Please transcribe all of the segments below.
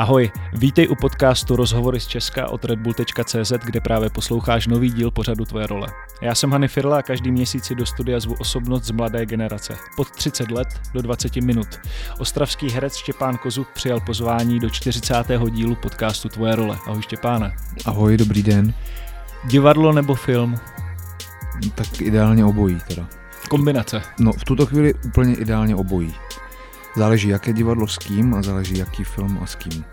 Ahoj, vítej u podcastu Rozhovory z Česka od redbull.cz, kde právě posloucháš nový díl pořadu Tvoje role. Já jsem Hany Firla a každý měsíc si do studia zvu osobnost z mladé generace. Pod 30 let do 20 minut. Ostravský herec Štěpán Kozuk přijal pozvání do 40. dílu podcastu Tvoje role. Ahoj Štěpáne. Ahoj, dobrý den. Divadlo nebo film? Tak ideálně obojí teda. Kombinace. No v tuto chvíli úplně ideálně obojí. Záleží, jaké divadlo s kým a záleží, jaký film a s kým.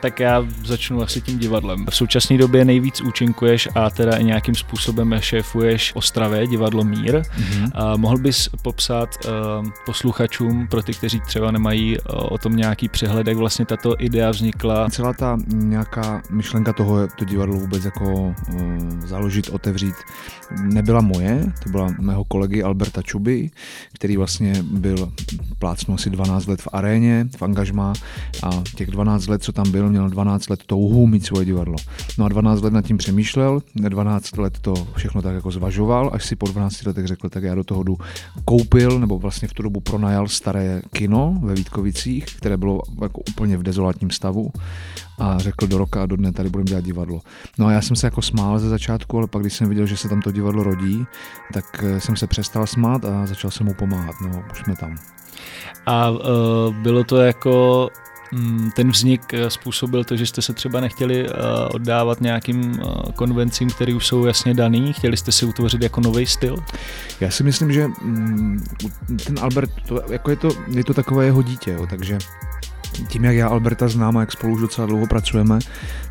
Tak já začnu asi tím divadlem. V současné době nejvíc účinkuješ a teda i nějakým způsobem šéfuješ Ostravě, divadlo Mír. Mm-hmm. A mohl bys popsat uh, posluchačům, pro ty, kteří třeba nemají uh, o tom nějaký přehled, jak vlastně tato idea vznikla? Celá ta nějaká myšlenka toho, to divadlo vůbec jako uh, založit, otevřít, nebyla moje, to byla mého kolegy Alberta Čuby, který vlastně byl plácnu asi 12 let v aréně, v angažmá a těch 12 let, co tam byl, byl, měl 12 let touhu mít svoje divadlo. No a 12 let nad tím přemýšlel, 12 let to všechno tak jako zvažoval, až si po 12 letech řekl, tak já do toho jdu koupil, nebo vlastně v tu dobu pronajal staré kino ve Vítkovicích, které bylo jako úplně v dezolátním stavu a řekl do roka a do dne tady budeme dělat divadlo. No a já jsem se jako smál ze začátku, ale pak když jsem viděl, že se tam to divadlo rodí, tak eh, jsem se přestal smát a začal jsem mu pomáhat. No, už jsme tam. A uh, bylo to jako ten vznik eh, způsobil to, že jste se třeba nechtěli eh, oddávat nějakým eh, konvencím, které už jsou jasně daný, chtěli jste si utvořit jako nový styl? Já si myslím, že mm, ten Albert, to, jako je, to, je to takové jeho dítě, jo, takže tím, jak já Alberta znám a jak spolu už docela dlouho pracujeme,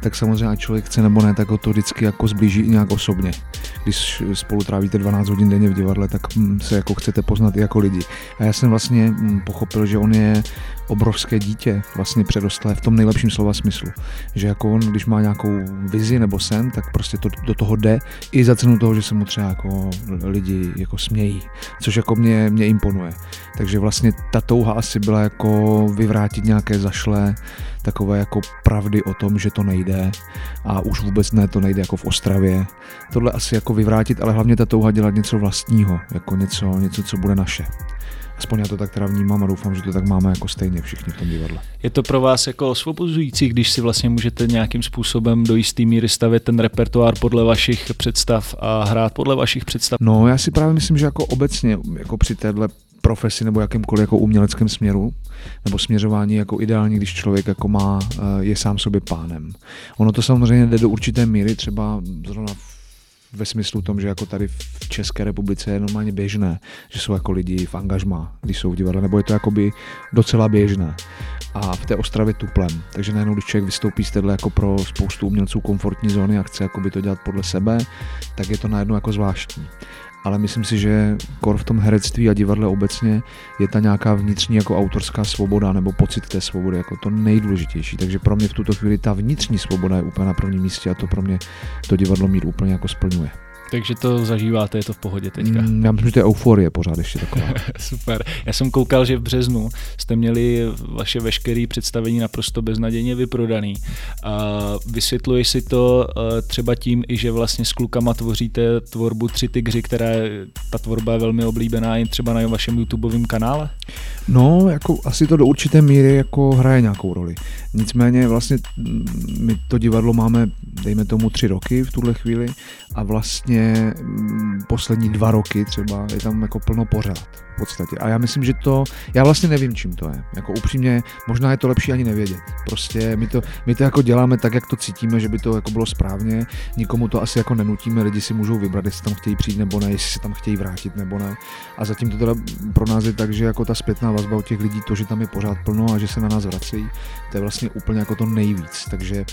tak samozřejmě, ať člověk chce nebo ne, tak ho to vždycky jako zblíží i nějak osobně. Když spolu trávíte 12 hodin denně v divadle, tak mm, se jako chcete poznat i jako lidi. A já jsem vlastně pochopil, že on je obrovské dítě, vlastně předostlé v tom nejlepším slova smyslu. Že jako on, když má nějakou vizi nebo sen, tak prostě to do toho jde i za cenu toho, že se mu třeba jako lidi jako smějí, což jako mě, mě imponuje. Takže vlastně ta touha asi byla jako vyvrátit nějaké zašlé takové jako pravdy o tom, že to nejde a už vůbec ne, to nejde jako v Ostravě. Tohle asi jako vyvrátit, ale hlavně ta touha dělat něco vlastního, jako něco, něco, co bude naše. Aspoň já to tak teda vnímám a doufám, že to tak máme jako stejně všichni v tom divadle. Je to pro vás jako osvobozující, když si vlastně můžete nějakým způsobem do jisté míry stavět ten repertoár podle vašich představ a hrát podle vašich představ? No, já si právě myslím, že jako obecně, jako při téhle profesi nebo jakýmkoliv jako uměleckém směru nebo směřování jako ideální, když člověk jako má, eh, je sám sobě pánem. Ono to samozřejmě jde do určité míry, třeba zrovna ve smyslu tom, že jako tady v České republice je normálně běžné, že jsou jako lidi v angažmá, když jsou v divadle, nebo je to jakoby docela běžné. A v té Ostravě tuplem. Takže najednou, když člověk vystoupí z téhle jako pro spoustu umělců komfortní zóny a chce jakoby to dělat podle sebe, tak je to najednou jako zvláštní ale myslím si, že kor v tom herectví a divadle obecně je ta nějaká vnitřní jako autorská svoboda nebo pocit té svobody jako to nejdůležitější. Takže pro mě v tuto chvíli ta vnitřní svoboda je úplně na prvním místě a to pro mě to divadlo mír úplně jako splňuje. Takže to zažíváte, je to v pohodě teďka. Mm, já myslím, že to je euforie pořád ještě taková. Super. Já jsem koukal, že v březnu jste měli vaše veškeré představení naprosto beznadějně vyprodaný. A vysvětluješ si to eh, třeba tím, i že vlastně s klukama tvoříte tvorbu Tři tygři, která je, ta tvorba je velmi oblíbená i třeba na vašem YouTubeovém kanále? No, jako asi to do určité míry jako hraje nějakou roli. Nicméně vlastně mm, my to divadlo máme, dejme tomu, tři roky v tuhle chvíli a vlastně mm, poslední dva roky třeba je tam jako plno pořád podstatě. A já myslím, že to, já vlastně nevím, čím to je. Jako upřímně, možná je to lepší ani nevědět. Prostě my to, my to jako děláme tak, jak to cítíme, že by to jako bylo správně. Nikomu to asi jako nenutíme, lidi si můžou vybrat, jestli tam chtějí přijít nebo ne, jestli se tam chtějí vrátit nebo ne. A zatím to teda pro nás je tak, že jako ta zpětná vazba od těch lidí, to, že tam je pořád plno a že se na nás vracejí, to je vlastně úplně jako to nejvíc. Takže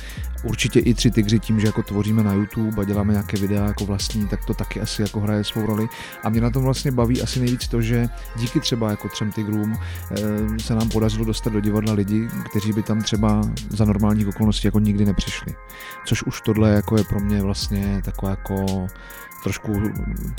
určitě i tři tygři tím, že jako tvoříme na YouTube a děláme nějaké videa jako vlastní, tak to taky asi jako hraje svou roli. A mě na tom vlastně baví asi nejvíc to, že díky třeba jako třem tigrům eh, se nám podařilo dostat do divadla lidi, kteří by tam třeba za normálních okolností jako nikdy nepřišli. Což už tohle jako je pro mě vlastně taková jako trošku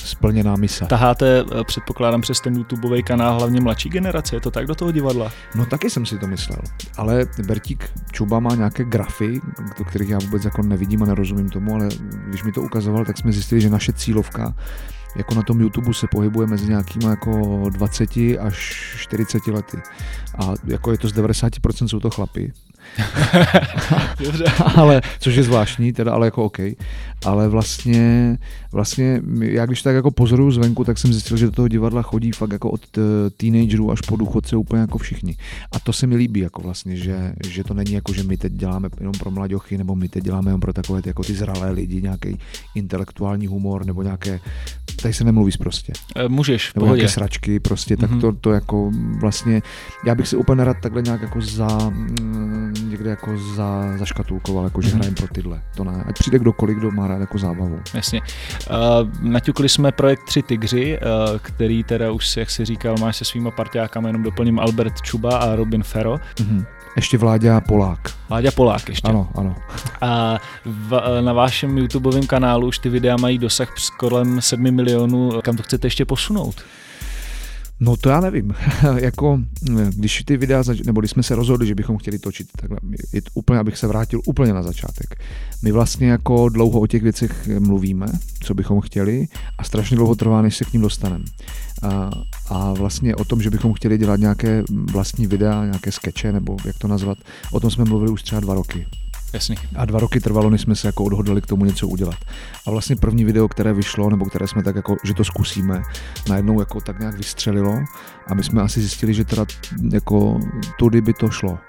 splněná mise. Taháte, eh, předpokládám, přes ten YouTubeový kanál hlavně mladší generace, je to tak do toho divadla? No taky jsem si to myslel, ale Bertík Čuba má nějaké grafy, do kterých já vůbec jako nevidím a nerozumím tomu, ale když mi to ukazoval, tak jsme zjistili, že naše cílovka jako na tom YouTube se pohybuje mezi nějakýma jako 20 až 40 lety. A jako je to z 90% jsou to chlapy, ale, což je zvláštní, teda, ale jako OK. Ale vlastně, vlastně já když tak jako pozoruju zvenku, tak jsem zjistil, že do toho divadla chodí fakt jako od eh, teenagerů až po důchodce úplně jako všichni. A to se mi líbí, jako vlastně, že, že to není jako, že my teď děláme jenom pro mladěchy, nebo my teď děláme jenom pro takové jako ty zralé lidi, nějaký intelektuální humor, nebo nějaké, tady se nemluví prostě. Můžeš, nebo pohodě. nějaké sračky, prostě, mm-hmm. tak mhm. to, to jako vlastně, já bych si úplně rád takhle nějak jako za, mm, někde jako za, zaškatulkoval, jako že mm-hmm. hrajem pro tyhle. To ne. Ať přijde kdokoliv, kdo má rád jako zábavu. Jasně. Uh, naťukli jsme projekt Tři tygři, uh, který teda už, jak si říkal, máš se svýma partiákama, jenom doplním Albert Čuba a Robin Ferro. Mm-hmm. Ještě Vláďa Polák. Vláďa Polák ještě. Ano, ano. A v, na vašem YouTubeovém kanálu už ty videa mají dosah kolem 7 milionů. Kam to chcete ještě posunout? No to já nevím. jako, když ty videa, zač- nebo když jsme se rozhodli, že bychom chtěli točit, tak je to úplně, abych se vrátil úplně na začátek. My vlastně jako dlouho o těch věcech mluvíme, co bychom chtěli a strašně dlouho trvá, než se k ním dostaneme. A, a vlastně o tom, že bychom chtěli dělat nějaké vlastní videa, nějaké skeče, nebo jak to nazvat, o tom jsme mluvili už třeba dva roky. Jasně. A dva roky trvalo, než jsme se jako odhodlali k tomu něco udělat. A vlastně první video, které vyšlo, nebo které jsme tak jako, že to zkusíme, najednou jako tak nějak vystřelilo a my jsme asi zjistili, že teda jako tudy by to šlo.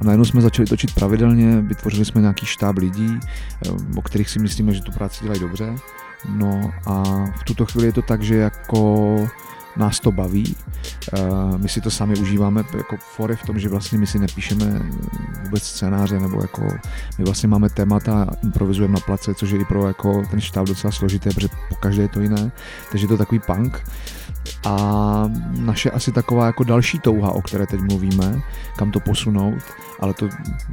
A najednou jsme začali točit pravidelně, vytvořili jsme nějaký štáb lidí, eh, o kterých si myslíme, že tu práci dělají dobře. No a v tuto chvíli je to tak, že jako nás to baví. Eh, my si to sami užíváme jako fory v tom, že vlastně my si nepíšeme vůbec scénáře, nebo jako my vlastně máme témata a improvizujeme na place, což je i pro jako ten štáb docela složité, protože po každé je to jiné. Takže je to takový punk. A naše asi taková jako další touha, o které teď mluvíme, kam to posunout, ale to,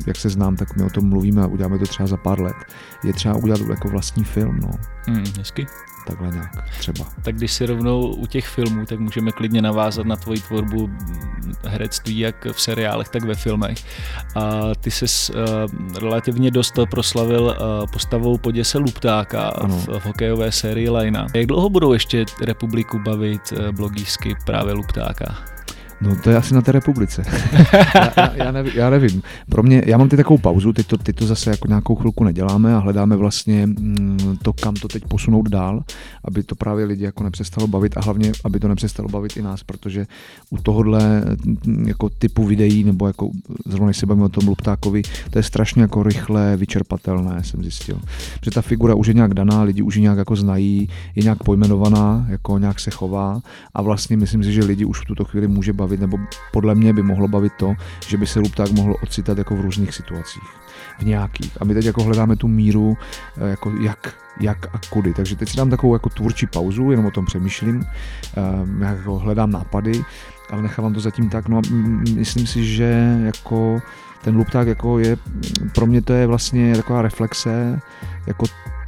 jak se znám, tak my o tom mluvíme a uděláme to třeba za pár let, je třeba udělat jako vlastní film. No. Mm, hezky takhle nějak třeba. Tak když si rovnou u těch filmů, tak můžeme klidně navázat na tvoji tvorbu herectví jak v seriálech, tak ve filmech. A ty jsi uh, relativně dost proslavil uh, postavou Poděse Luptáka v, v hokejové sérii Lajna. Jak dlouho budou ještě republiku bavit uh, blogísky právě Luptáka? No to je asi na té republice. já, já, já, nevím, já nevím. Pro mě, já mám ty takovou pauzu, teď to, teď to zase jako nějakou chvilku neděláme a hledáme vlastně mm, to, kam to teď posunout dál, aby to právě lidi jako nepřestalo bavit a hlavně, aby to nepřestalo bavit i nás, protože u tohohle mm, jako typu videí, nebo jako zrovna se bavíme o tom Luptákovi, to je strašně jako rychle vyčerpatelné, jsem zjistil. Protože ta figura už je nějak daná, lidi už ji nějak jako znají, je nějak pojmenovaná, jako nějak se chová a vlastně myslím si, že lidi už v tuto chvíli může bavit bavit, nebo podle mě by mohlo bavit to, že by se Lupták mohl ocitat jako v různých situacích. V nějakých. A my teď jako hledáme tu míru, eh, jako jak, jak a kudy. Takže teď si dám takovou jako tvůrčí pauzu, jenom o tom přemýšlím, ehm, já jako hledám nápady, ale nechávám to zatím tak. No a myslím si, že jako ten Lupták jako je, pro mě to je vlastně taková reflexe jako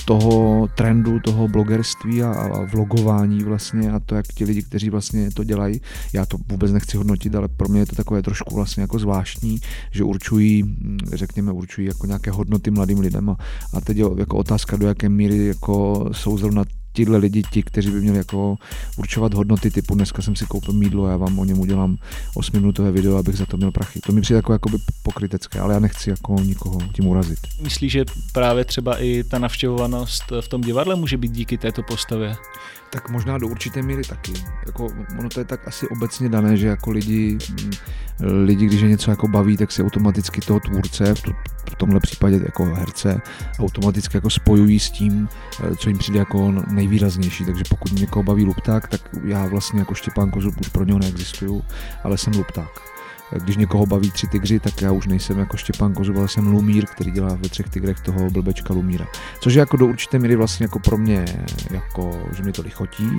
toho trendu, toho blogerství a, a vlogování vlastně a to, jak ti lidi, kteří vlastně to dělají, já to vůbec nechci hodnotit, ale pro mě je to takové trošku vlastně jako zvláštní, že určují, řekněme, určují jako nějaké hodnoty mladým lidem a, a teď je jako otázka, do jaké míry jako jsou zrovna tihle lidi, ti, kteří by měli jako určovat hodnoty typu dneska jsem si koupil mídlo, já vám o něm udělám 8 minutové video, abych za to měl prachy. To mi přijde jako jakoby pokrytecké, ale já nechci jako nikoho tím urazit. Myslíš, že právě třeba i ta navštěvovanost v tom divadle může být díky této postavě? Tak možná do určité míry taky. Jako, ono to je tak asi obecně dané, že jako lidi, mm, lidi, když je něco jako baví, tak si automaticky toho tvůrce, v, v tomhle případě jako herce, automaticky jako spojují s tím, eh, co jim přijde jako nejvýraznější. Takže pokud někoho baví lupták, tak já vlastně jako Štěpán Kozub už pro něho neexistuju, ale jsem lupták. Když někoho baví tři tygři, tak já už nejsem jako Štěpán Kozub, ale jsem Lumír, který dělá ve třech tygrech toho blbečka Lumíra. Což je jako do určité míry vlastně jako pro mě, jako, že mi to lichotí,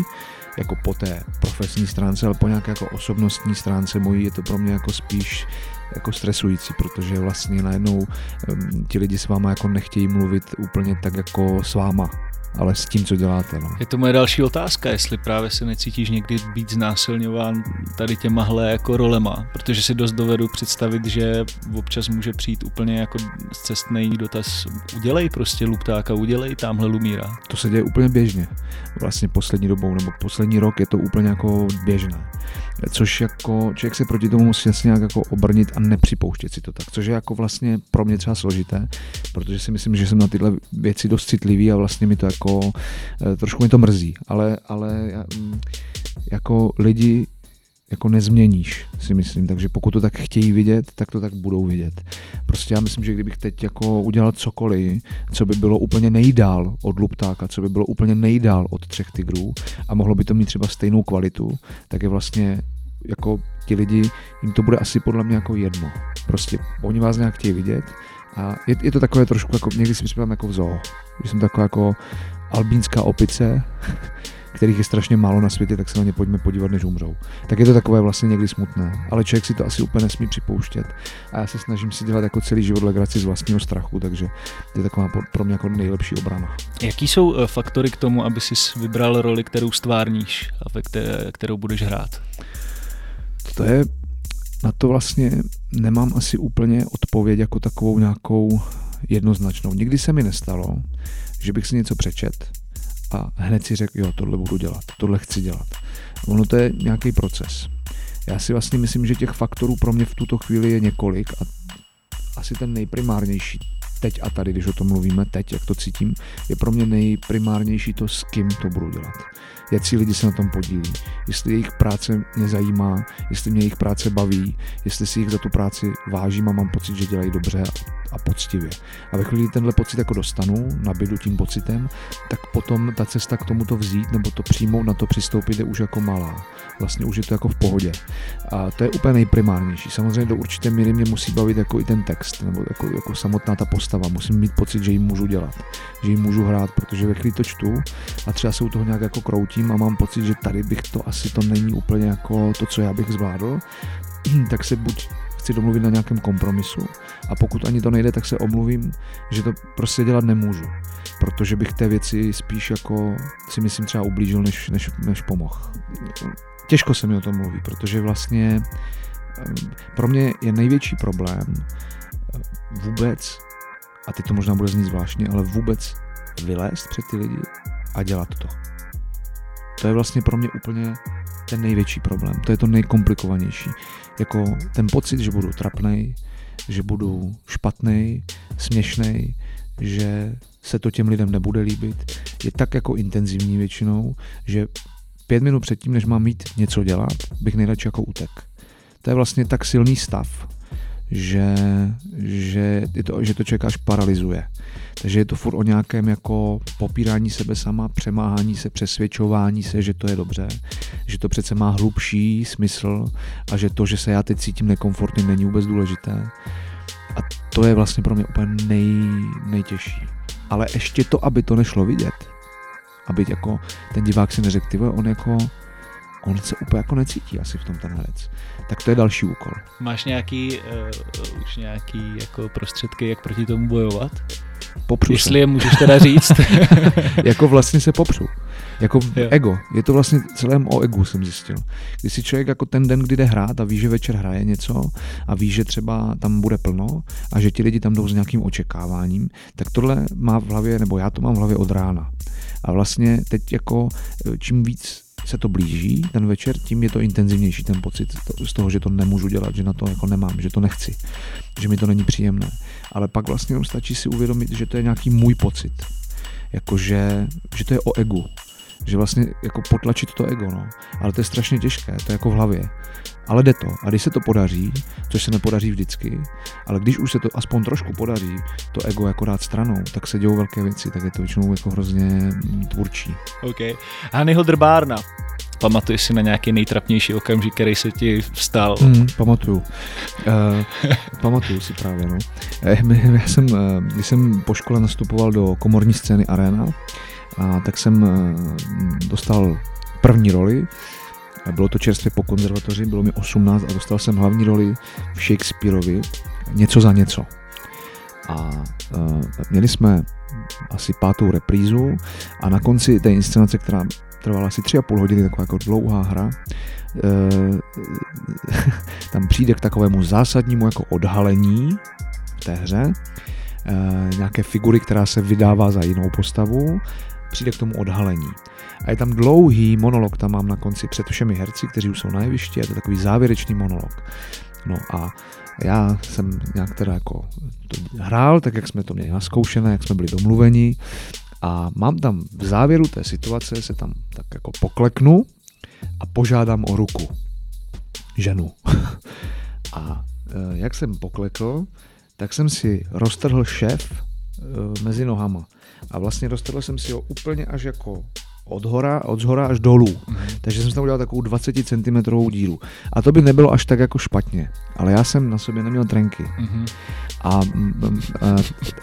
jako po té profesní stránce, ale po nějaké jako osobnostní stránce mojí je to pro mě jako spíš jako stresující, protože vlastně najednou um, ti lidi s váma jako nechtějí mluvit úplně tak jako s váma, ale s tím, co děláte. No. Je to moje další otázka, jestli právě se necítíš někdy být znásilňován tady těmahle jako rolema, protože si dost dovedu představit, že občas může přijít úplně jako cestný dotaz, udělej prostě luptáka, udělej tamhle Lumíra. To se děje úplně běžně, vlastně poslední dobou, nebo poslední rok je to úplně jako běžné. Což jako člověk se proti tomu musí jasně nějak jako obrnit a nepřipouštět si to tak, což je jako vlastně pro mě třeba složité, protože si myslím, že jsem na tyhle věci dost citlivý a vlastně mi to jako eh, trošku mi to mrzí, ale, ale mm, jako lidi jako nezměníš, si myslím. Takže pokud to tak chtějí vidět, tak to tak budou vidět. Prostě já myslím, že kdybych teď jako udělal cokoliv, co by bylo úplně nejdál od Luptáka, co by bylo úplně nejdál od třech tigrů a mohlo by to mít třeba stejnou kvalitu, tak je vlastně jako ti lidi, jim to bude asi podle mě jako jedno. Prostě oni vás nějak chtějí vidět a je, je to takové trošku jako, někdy si myslím jako v zoo. Jsem taková jako albínská opice, kterých je strašně málo na světě, tak se na ně pojďme podívat, než umřou. Tak je to takové vlastně někdy smutné, ale člověk si to asi úplně nesmí připouštět. A já se snažím si dělat jako celý život legraci z vlastního strachu, takže to je taková pro mě jako nejlepší obrana. Jaký jsou eh, faktory k tomu, aby si vybral roli, kterou stvárníš a ve které, kterou budeš hrát? To je na to vlastně nemám asi úplně odpověď jako takovou nějakou jednoznačnou. Nikdy se mi nestalo, že bych si něco přečet a hned si řekl, jo, tohle budu dělat, tohle chci dělat. Ono to je nějaký proces. Já si vlastně myslím, že těch faktorů pro mě v tuto chvíli je několik a asi ten nejprimárnější teď a tady, když o tom mluvíme, teď, jak to cítím, je pro mě nejprimárnější to, s kým to budu dělat. Jaký lidi se na tom podílí, jestli jejich práce mě zajímá, jestli mě jejich práce baví, jestli si jich za tu práci vážím a mám pocit, že dělají dobře a poctivě. A ve chvíli, kdy tenhle pocit jako dostanu, nabídu tím pocitem, tak potom ta cesta k tomu to vzít nebo to přijmout, na to přistoupit je už jako malá. Vlastně už je to jako v pohodě. A to je úplně nejprimárnější. Samozřejmě do určité míry mě musí bavit jako i ten text, nebo jako, jako samotná ta postava. Musím mít pocit, že jim můžu dělat, že jim můžu hrát, protože ve chvíli to čtu a třeba se u toho nějak jako kroutím a mám pocit, že tady bych to asi to není úplně jako to, co já bych zvládl, tak se buď chci domluvit na nějakém kompromisu a pokud ani to nejde, tak se omluvím, že to prostě dělat nemůžu, protože bych té věci spíš jako si myslím třeba ublížil, než, než, než pomohl. Těžko se mi o tom mluví, protože vlastně pro mě je největší problém vůbec, a teď to možná bude znít zvláštně, ale vůbec vylézt před ty lidi a dělat to. To je vlastně pro mě úplně ten největší problém. To je to nejkomplikovanější. Jako ten pocit, že budu trapnej, že budu špatný, směšný, že se to těm lidem nebude líbit, je tak jako intenzivní většinou, že pět minut předtím, než mám mít něco dělat, bych nejradši jako utek. To je vlastně tak silný stav, že, že, to, že to člověk až paralizuje. Takže je to furt o nějakém jako popírání sebe sama, přemáhání se, přesvědčování se, že to je dobře, že to přece má hlubší smysl a že to, že se já teď cítím nekomfortně, není vůbec důležité. A to je vlastně pro mě úplně nej, nejtěžší. Ale ještě to, aby to nešlo vidět, aby jako ten divák si neřekl, ty on jako on se úplně jako necítí asi v tom ten herec. Tak to je další úkol. Máš nějaký, uh, už nějaký jako prostředky, jak proti tomu bojovat? Popřu Jestli se. je můžeš teda říct. jako vlastně se popřu. Jako jo. ego. Je to vlastně celém o egu, jsem zjistil. Když si člověk jako ten den, kdy jde hrát a ví, že večer hraje něco a ví, že třeba tam bude plno a že ti lidi tam jdou s nějakým očekáváním, tak tohle má v hlavě, nebo já to mám v hlavě od rána. A vlastně teď jako eh, čím víc se to blíží, ten večer, tím je to intenzivnější ten pocit z toho, že to nemůžu dělat, že na to jako nemám, že to nechci, že mi to není příjemné. Ale pak vlastně jenom stačí si uvědomit, že to je nějaký můj pocit. Jakože, že to je o egu. Že vlastně jako potlačit to ego, no. Ale to je strašně těžké, to je jako v hlavě. Ale jde to. A když se to podaří, což se nepodaří vždycky, ale když už se to aspoň trošku podaří, to ego jako dát stranou, tak se dějou velké věci, tak je to většinou jako hrozně mm, tvůrčí. OK. Hanyho drbárna. Pamatuješ si na nějaký nejtrapnější okamžik, který se ti vstal? Mm, pamatuju. Uh, pamatuju si právě, no. Eh, já jsem, uh, když jsem po škole nastupoval do komorní scény Arena, a tak jsem uh, dostal první roli bylo to čerstvě po konzervatoři, bylo mi 18 a dostal jsem hlavní roli v Shakespeareovi Něco za něco. A uh, měli jsme asi pátou reprízu a na konci té inscenace, která trvala asi tři a půl hodiny, taková jako dlouhá hra, eh, tam přijde k takovému zásadnímu jako odhalení v té hře, eh, nějaké figury, která se vydává za jinou postavu, přijde k tomu odhalení. A je tam dlouhý monolog, tam mám na konci před všemi herci, kteří už jsou na jevišti, je to takový závěrečný monolog. No a já jsem nějak teda jako to hrál, tak jak jsme to měli naskoušené, jak jsme byli domluveni a mám tam v závěru té situace se tam tak jako pokleknu a požádám o ruku ženu. a e, jak jsem poklekl, tak jsem si roztrhl šéf e, mezi nohama. A vlastně roztrhl jsem si ho úplně až jako od hora, od zhora až dolů. Mm. Takže jsem tam udělal takovou 20 cm díru. A to by nebylo až tak jako špatně. Ale já jsem na sobě neměl trenky. Mm. A, a,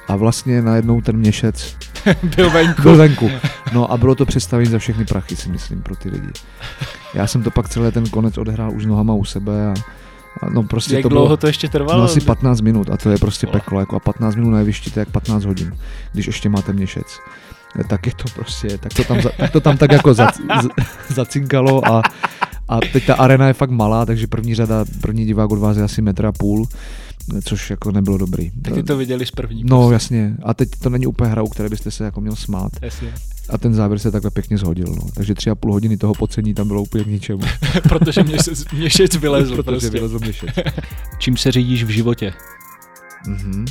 a vlastně najednou ten měšec byl venku. byl venku. No a bylo to představení za všechny prachy, si myslím, pro ty lidi. Já jsem to pak celý ten konec odehrál už nohama u sebe a No prostě Jak to dlouho bylo, to ještě trvalo? No asi 15 minut a to je prostě peklo. Jako a 15 minut na jevišti to je jak 15 hodin, když ještě máte měšec tak je to prostě, tak to tam, tak, to tam tak jako z, zacinkalo a, a teď ta arena je fakt malá, takže první řada, první divák od vás je asi metra půl, což jako nebylo dobrý. Tak ty to viděli z první. No prostě. jasně, a teď to není úplně hra, u které byste se jako měl smát. Jasně. A ten závěr se takhle pěkně zhodil. No. Takže tři a půl hodiny toho pocení tam bylo úplně k ničemu. Protože měšec, měšec vylezl. Protože prostě. vylezl měšec. Čím se řídíš v životě? Mm-hmm.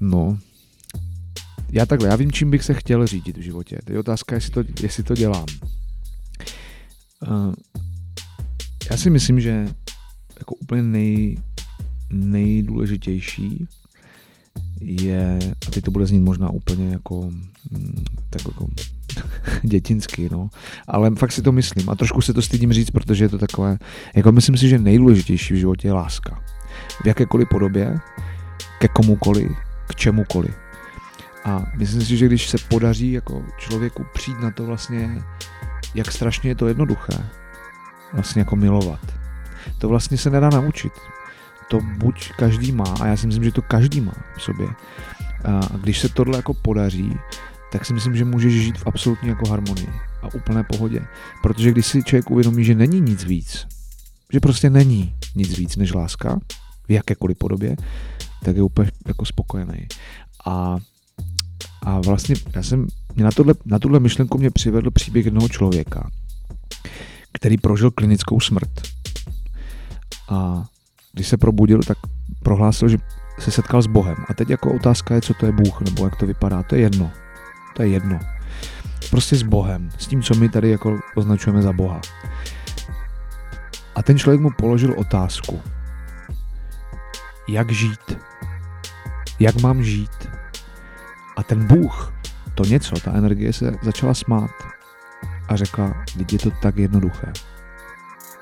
No, já takhle, já vím, čím bych se chtěl řídit v životě. To je otázka, jestli to, jestli to dělám. Uh, já si myslím, že jako úplně nej, nejdůležitější je, a teď to bude znít možná úplně jako, mm, tak jako dětinsky, no, ale fakt si to myslím a trošku se to stydím říct, protože je to takové, jako myslím si, že nejdůležitější v životě je láska. V jakékoliv podobě, ke komukoliv, k čemukoliv. A myslím si, že když se podaří jako člověku přijít na to vlastně, jak strašně je to jednoduché, vlastně jako milovat. To vlastně se nedá naučit. To buď každý má, a já si myslím, že to každý má v sobě. A když se tohle jako podaří, tak si myslím, že můžeš žít v absolutní jako harmonii a úplné pohodě. Protože když si člověk uvědomí, že není nic víc, že prostě není nic víc než láska, v jakékoliv podobě, tak je úplně jako spokojený. A a vlastně já jsem, mě na, tohle, na tuhle myšlenku mě přivedl příběh jednoho člověka, který prožil klinickou smrt. A když se probudil, tak prohlásil, že se setkal s Bohem. A teď jako otázka je, co to je Bůh, nebo jak to vypadá. To je jedno. To je jedno. Prostě s Bohem. S tím, co my tady jako označujeme za Boha. A ten člověk mu položil otázku. Jak žít? Jak mám žít? A ten Bůh, to něco, ta energie se začala smát a řekla, teď je to tak jednoduché.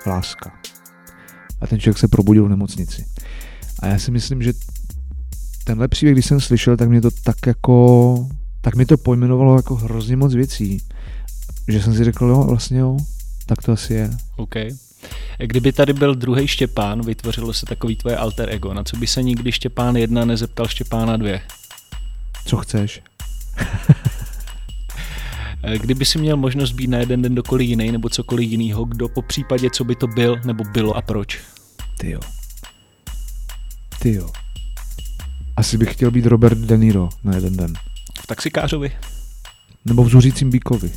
Láska. A ten člověk se probudil v nemocnici. A já si myslím, že tenhle příběh, když jsem slyšel, tak mě to tak jako, tak mi to pojmenovalo jako hrozně moc věcí. Že jsem si řekl, jo, vlastně jo, tak to asi je. OK. Kdyby tady byl druhý Štěpán, vytvořilo se takový tvoje alter ego. Na co by se nikdy Štěpán 1 nezeptal Štěpána 2? Co chceš? Kdyby si měl možnost být na jeden den dokoliv jiný nebo cokoliv jiného, kdo po případě, co by to byl nebo bylo a proč? Ty jo. Ty jo. Asi bych chtěl být Robert De Niro na jeden den. V taxikářovi? Nebo v zuřícím bíkovi.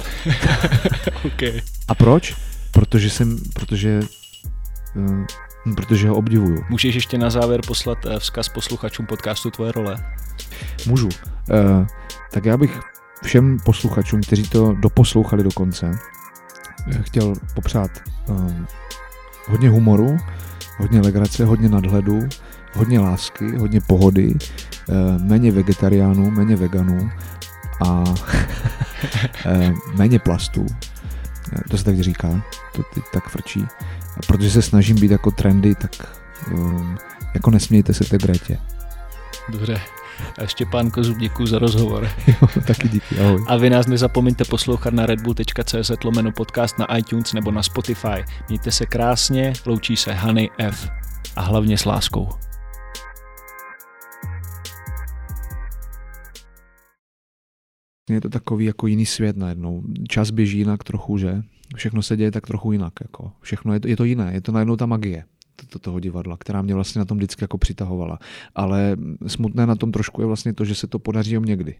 okay. A proč? Protože jsem, protože uh, protože ho obdivuju. Můžeš ještě na závěr poslat eh, vzkaz posluchačům podcastu Tvoje role? Můžu. Uh, tak já bych všem posluchačům, kteří to doposlouchali do konce, eh, chtěl popřát uh, hodně humoru, hodně legrace, hodně nadhledu, hodně lásky, hodně pohody, uh, méně vegetariánů, méně veganů a méně plastů. To se tak říká, to teď tak frčí. A protože se snažím být jako trendy, tak um, jako nesmějte se té Gretě. Dobře. Štěpán Kozub, děkuji za rozhovor. Jo, taky díky, ahoj. A vy nás nezapomeňte poslouchat na redbull.cz lomeno podcast na iTunes nebo na Spotify. Mějte se krásně, loučí se Hany F. A hlavně s láskou. Je to takový jako jiný svět najednou. Čas běží jinak trochu, že? Všechno se děje tak trochu jinak. Jako. Všechno je to, je to jiné, je to najednou ta magie to, toho divadla, která mě vlastně na tom vždycky jako přitahovala. Ale smutné na tom trošku je vlastně to, že se to podaří jen někdy.